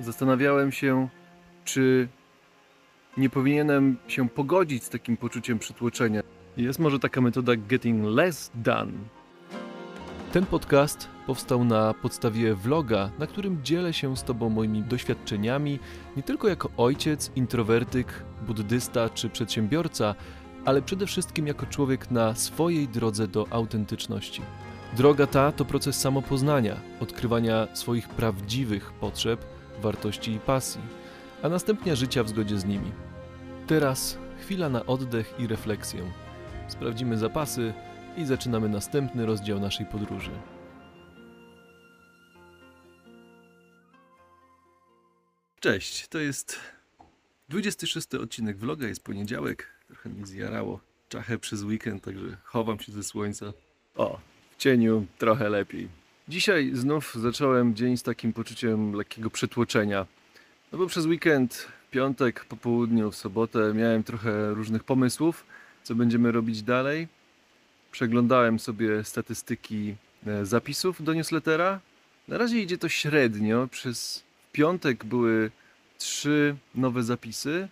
Zastanawiałem się, czy nie powinienem się pogodzić z takim poczuciem przytłoczenia. Jest może taka metoda getting less done. Ten podcast powstał na podstawie vloga, na którym dzielę się z Tobą moimi doświadczeniami, nie tylko jako ojciec, introwertyk, buddysta czy przedsiębiorca, ale przede wszystkim jako człowiek na swojej drodze do autentyczności. Droga ta to proces samopoznania, odkrywania swoich prawdziwych potrzeb, wartości i pasji, a następnie życia w zgodzie z nimi. Teraz chwila na oddech i refleksję. Sprawdzimy zapasy i zaczynamy następny rozdział naszej podróży. Cześć, to jest 26 odcinek vloga, jest poniedziałek. Trochę mi zjarało czachę przez weekend, także chowam się ze słońca. O, w cieniu trochę lepiej. Dzisiaj znów zacząłem dzień z takim poczuciem lekkiego przytłoczenia. No bo przez weekend, piątek, po południu, w sobotę miałem trochę różnych pomysłów, co będziemy robić dalej. Przeglądałem sobie statystyki e, zapisów do newslettera. Na razie idzie to średnio. Przez piątek były trzy nowe zapisy,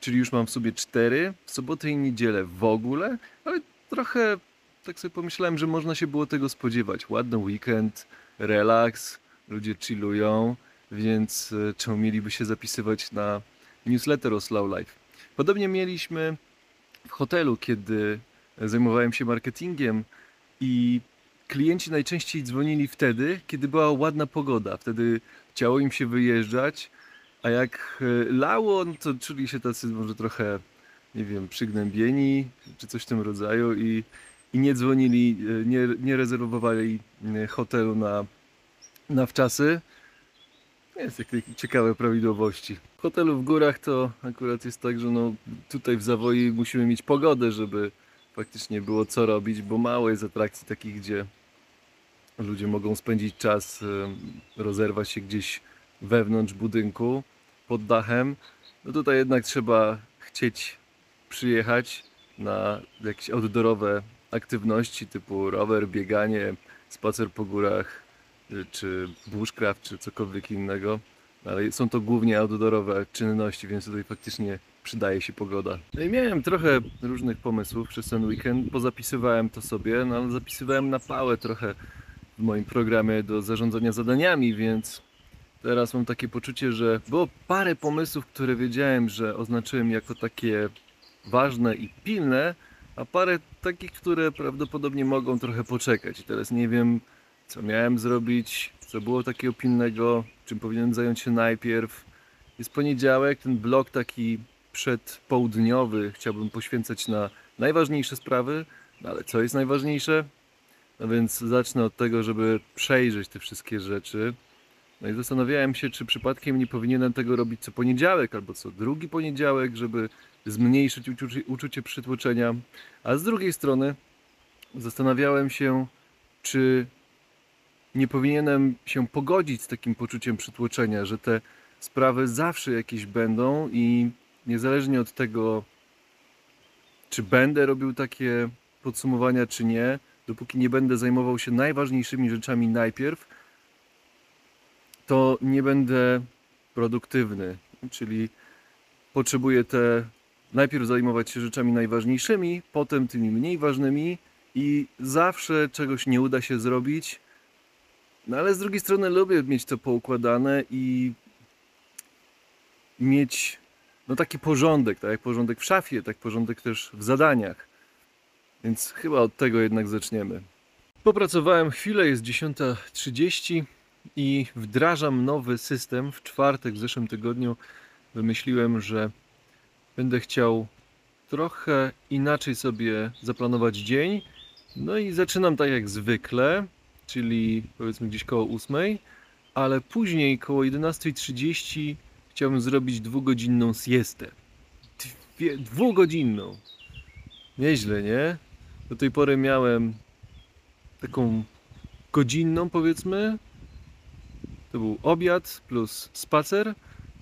czyli już mam w sobie cztery. W sobotę i niedzielę w ogóle, ale trochę tak sobie pomyślałem, że można się było tego spodziewać. Ładny weekend, relaks, ludzie chillują, więc e, czemu mieliby się zapisywać na newsletter o Slow Life? Podobnie mieliśmy w hotelu, kiedy zajmowałem się marketingiem i klienci najczęściej dzwonili wtedy, kiedy była ładna pogoda. Wtedy chciało im się wyjeżdżać, a jak e, lało, no to czuli się tacy może trochę, nie wiem, przygnębieni czy coś w tym rodzaju i, i nie dzwonili, e, nie, nie rezerwowali e, hotelu na, na wczasy. Jest jakieś ciekawe prawidłowości. W hotelu w górach to akurat jest tak, że no, tutaj w Zawoi musimy mieć pogodę, żeby faktycznie było co robić, bo mało jest atrakcji takich, gdzie ludzie mogą spędzić czas, em, rozerwać się gdzieś wewnątrz budynku, pod dachem. No tutaj jednak trzeba chcieć przyjechać na jakieś outdoorowe aktywności typu rower, bieganie, spacer po górach, y, czy bushcraft, czy cokolwiek innego. Ale są to głównie outdoorowe czynności, więc tutaj faktycznie przydaje się pogoda. No i miałem trochę różnych pomysłów przez ten weekend, pozapisywałem to sobie, no ale zapisywałem na pałę trochę w moim programie do zarządzania zadaniami, więc teraz mam takie poczucie, że było parę pomysłów, które wiedziałem, że oznaczyłem jako takie ważne i pilne, a parę takich, które prawdopodobnie mogą trochę poczekać. I teraz nie wiem, co miałem zrobić, co było takiego pilnego, czym powinienem zająć się najpierw. Jest poniedziałek, ten blok taki przedpołudniowy chciałbym poświęcać na najważniejsze sprawy, no ale co jest najważniejsze? No więc zacznę od tego, żeby przejrzeć te wszystkie rzeczy. No i zastanawiałem się, czy przypadkiem nie powinienem tego robić co poniedziałek albo co drugi poniedziałek, żeby zmniejszyć uczucie, uczucie przytłoczenia. A z drugiej strony zastanawiałem się, czy nie powinienem się pogodzić z takim poczuciem przytłoczenia, że te sprawy zawsze jakieś będą i niezależnie od tego, czy będę robił takie podsumowania, czy nie, dopóki nie będę zajmował się najważniejszymi rzeczami najpierw, to nie będę produktywny. Czyli potrzebuję te najpierw zajmować się rzeczami najważniejszymi, potem tymi mniej ważnymi i zawsze czegoś nie uda się zrobić. No ale z drugiej strony lubię mieć to poukładane i mieć no taki porządek, tak jak porządek w szafie, tak porządek też w zadaniach. Więc chyba od tego jednak zaczniemy. Popracowałem chwilę, jest 10.30 i wdrażam nowy system. W czwartek w zeszłym tygodniu wymyśliłem, że będę chciał trochę inaczej sobie zaplanować dzień. No i zaczynam tak jak zwykle, czyli powiedzmy gdzieś koło 8, ale później koło 11.30 chciałbym zrobić dwugodzinną siestę. Dwie, dwugodzinną. Nieźle, nie? Do tej pory miałem taką godzinną, powiedzmy. To był obiad plus spacer.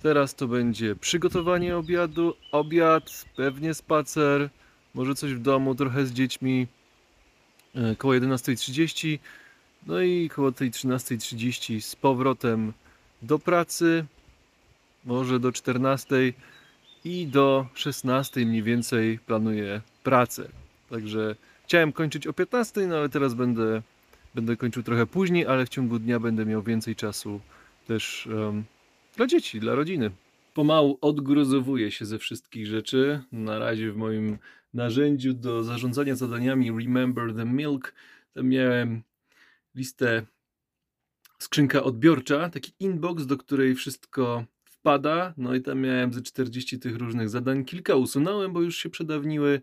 Teraz to będzie przygotowanie obiadu, obiad, pewnie spacer, może coś w domu, trochę z dziećmi. e, Koło 11.30. No i koło tej 13.30 z powrotem do pracy, może do 14 i do 16 mniej więcej planuję pracę. Także chciałem kończyć o 15, no ale teraz będę, będę kończył trochę później, ale w ciągu dnia będę miał więcej czasu też em, dla dzieci, dla rodziny. Pomału odgruzowuję się ze wszystkich rzeczy. Na razie w moim narzędziu do zarządzania zadaniami Remember the Milk tam miałem listę skrzynka odbiorcza, taki inbox, do której wszystko wpada. No i tam miałem ze 40 tych różnych zadań. Kilka usunąłem, bo już się przedawniły.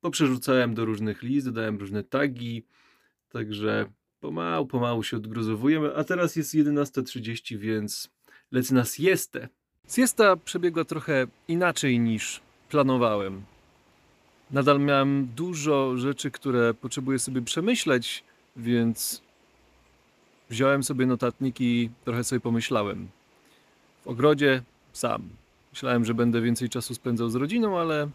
Poprzerzucałem do różnych list, dodałem różne tagi. Także pomału, pomału się odgruzowujemy. A teraz jest 11.30, więc lecę na siestę. Siesta przebiegła trochę inaczej niż planowałem. Nadal miałem dużo rzeczy, które potrzebuję sobie przemyśleć, więc wziąłem sobie notatnik i trochę sobie pomyślałem. W ogrodzie sam. Myślałem, że będę więcej czasu spędzał z rodziną, ale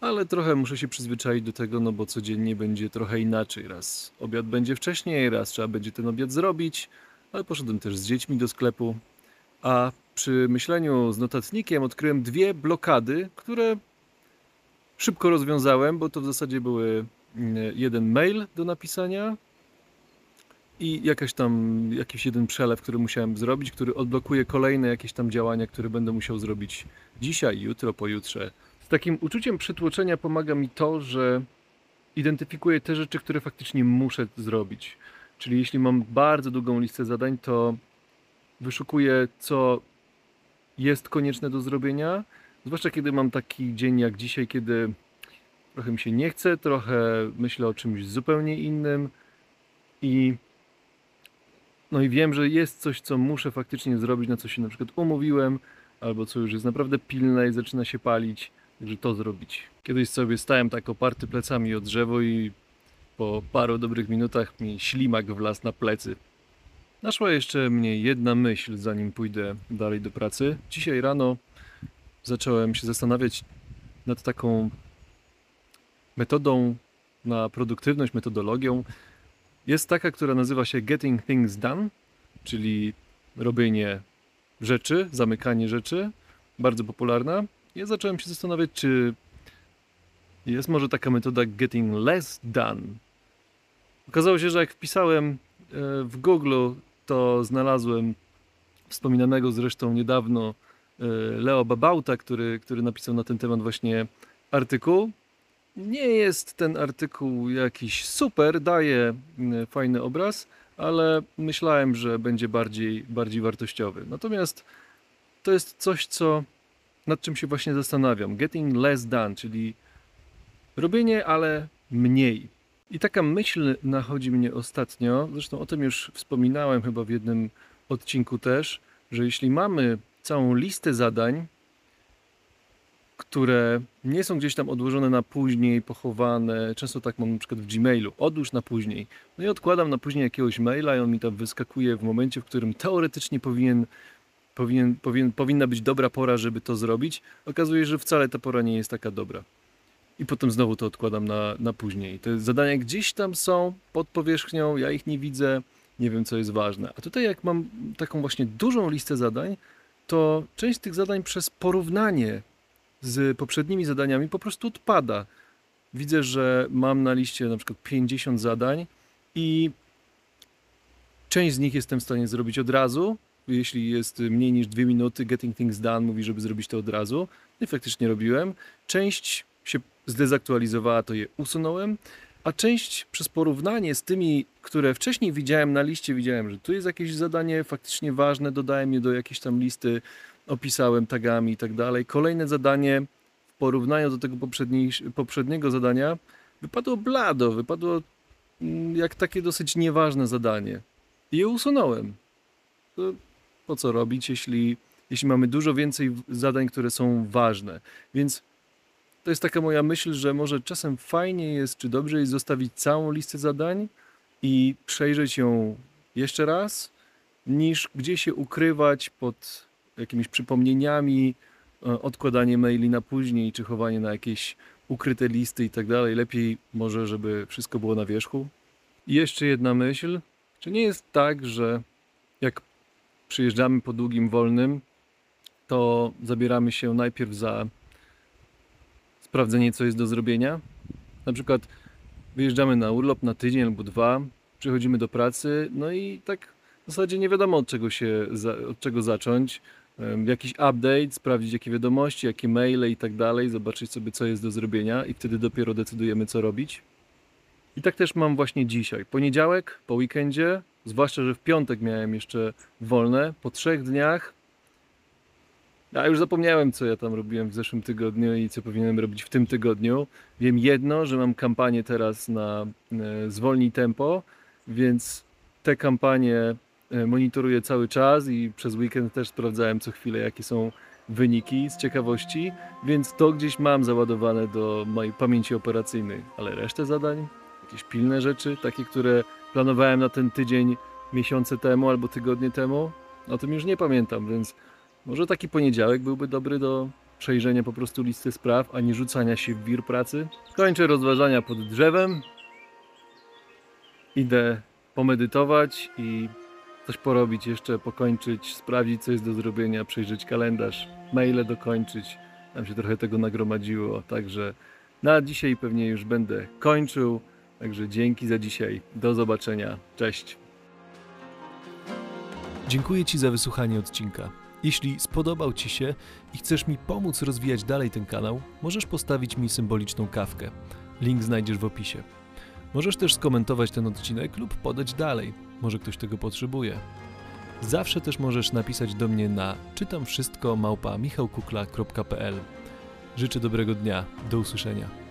ale trochę muszę się przyzwyczaić do tego, no bo codziennie będzie trochę inaczej. Raz obiad będzie wcześniej, raz trzeba będzie ten obiad zrobić, ale poszedłem też z dziećmi do sklepu. A przy myśleniu z notatnikiem odkryłem dwie blokady, które szybko rozwiązałem, bo to w zasadzie były mm, jeden mail do napisania i jakaś tam, jakiś jeden przelew, który musiałem zrobić, który odblokuje kolejne jakieś tam działania, które będę musiał zrobić dzisiaj, jutro, pojutrze. Z takim uczuciem przytłoczenia pomaga mi to, że identyfikuję te rzeczy, które faktycznie muszę zrobić. Czyli jeśli mam bardzo długą listę zadań, to wyszukuję, co jest konieczne do zrobienia. Zwłaszcza kiedy mam taki dzień jak dzisiaj, kiedy trochę mi się nie chce, trochę myślę o czymś zupełnie innym i no i wiem, że jest coś, co muszę faktycznie zrobić, na co się na przykład umówiłem, albo co już jest naprawdę pilne i zaczyna się palić, także to zrobić. Kiedyś sobie stałem tak oparty plecami o drzewo i po paru dobrych minutach mi ślimak wlazł na plecy. Naszła jeszcze mnie jedna myśl, zanim pójdę dalej do pracy. Dzisiaj rano zacząłem się zastanawiać nad taką metodą na produktywność, metodologią. Jest taka, która nazywa się Getting Things Done, czyli robienie rzeczy, zamykanie rzeczy, bardzo popularna. Ja zacząłem się zastanawiać, czy jest może taka metoda Getting Less Done. Okazało się, że jak wpisałem e, w Google, to znalazłem wspominanego zresztą niedawno e, Leo Babauta, który, który napisał na ten temat właśnie artykuł. Nie jest ten artykuł jakiś super, daje mm, fajny obraz, ale myślałem, że będzie bardziej, bardziej wartościowy. Natomiast to jest coś, co nad czym się właśnie zastanawiam. Getting less done, czyli robienie, ale mniej. I taka myśl nachodzi mnie ostatnio, zresztą o tym już wspominałem chyba w jednym odcinku też, że jeśli mamy całą listę zadań, które nie są gdzieś tam odłożone na później, pochowane. Często tak mam na przykład w Gmailu. Odłóż na później. No i odkładam na później jakiegoś maila i on mi tam wyskakuje w momencie, w którym teoretycznie powinien, powinien, powinien, powinna być dobra pora, żeby to zrobić. Okazuje się, że wcale ta pora nie jest taka dobra. I potem znowu to odkładam na, na później. Te zadania gdzieś tam są pod powierzchnią, ja ich nie widzę, nie wiem co jest ważne. A tutaj jak mam taką właśnie dużą listę zadań, to część tych zadań przez porównanie z poprzednimi zadaniami po prostu odpada. Widzę, że mam na liście na przykład 50 zadań i część z nich jestem w stanie zrobić od razu. Jeśli jest mniej niż 2 minuty, Getting Things Done mówi, żeby zrobić to od razu. I faktycznie robiłem. Część się zdezaktualizowała, to je usunąłem. A część przez porównanie z tymi, które wcześniej widziałem na liście, widziałem, że tu jest jakieś zadanie faktycznie ważne, dodałem je do jakiejś tam listy opisałem tagami i tak dalej. Kolejne zadanie w porównaniu do tego poprzedniego zadania wypadło blado, wypadło mm, jak takie dosyć nieważne zadanie. I je usunąłem. To po co robić, jeśli, jeśli mamy dużo więcej zadań, które są ważne. Więc to jest taka moja myśl, że może czasem fajnie jest, czy dobrze jest zostawić całą listę zadań i przejrzeć ją jeszcze raz, niż gdzieś się ukrywać pod jakimiś przypomnieniami, e, odkładanie maili na później, czy chowanie na jakieś ukryte listy i tak dalej. Lepiej może, żeby wszystko było na wierzchu. I jeszcze jedna myśl. Czy nie jest tak, że jak przyjeżdżamy po długim wolnym, to zabieramy się najpierw za sprawdzenie, co jest do zrobienia. Na przykład wyjeżdżamy na urlop na tydzień albo dwa, przychodzimy do pracy, no i tak w zasadzie nie wiadomo od czego się, od czego zacząć. Jakiś update, sprawdzić jakie wiadomości, jakie maile i tak dalej, zobaczyć sobie co jest do zrobienia i wtedy dopiero decydujemy co robić. I tak też mam właśnie dzisiaj. Poniedziałek, po weekendzie, zwłaszcza, że w piątek miałem jeszcze wolne. Po trzech dniach ja już zapomniałem, co ja tam robiłem w zeszłym tygodniu i co powinienem robić w tym tygodniu. Wiem jedno, że mam kampanię teraz na e, zwolnij tempo, więc te kampanie e, monitoruję cały czas i przez weekend też sprawdzałem co chwilę, jakie są wyniki z ciekawości, więc to gdzieś mam załadowane do mojej pamięci operacyjnej, ale resztę zadań, jakieś pilne rzeczy, takie, które planowałem na ten tydzień miesiące temu albo tygodnie temu, o tym już nie pamiętam, więc może taki poniedziałek byłby dobry do przejrzenia po prostu listy spraw, a nie rzucania się w wir pracy. Kończę rozważania pod drzewem. Idę pomedytować i coś porobić jeszcze, pokończyć, sprawdzić co jest do zrobienia, przejrzeć kalendarz, maile dokończyć. Tam się trochę tego nagromadziło, także na dzisiaj pewnie już będę kończył. Także dzięki za dzisiaj. Do zobaczenia. Cześć. Dziękuję Ci za wysłuchanie odcinka. Jeśli spodobał Ci się i chcesz mi pomóc rozwijać dalej ten kanał, możesz postawić mi symboliczną kawkę. Link znajdziesz w opisie. Możesz też skomentować ten odcinek lub podać dalej. Może ktoś tego potrzebuje. Zawsze też możesz napisać do mnie na czytam wszystko małpa michałkukla.pl. Życzę dobrego dnia. Do usłyszenia.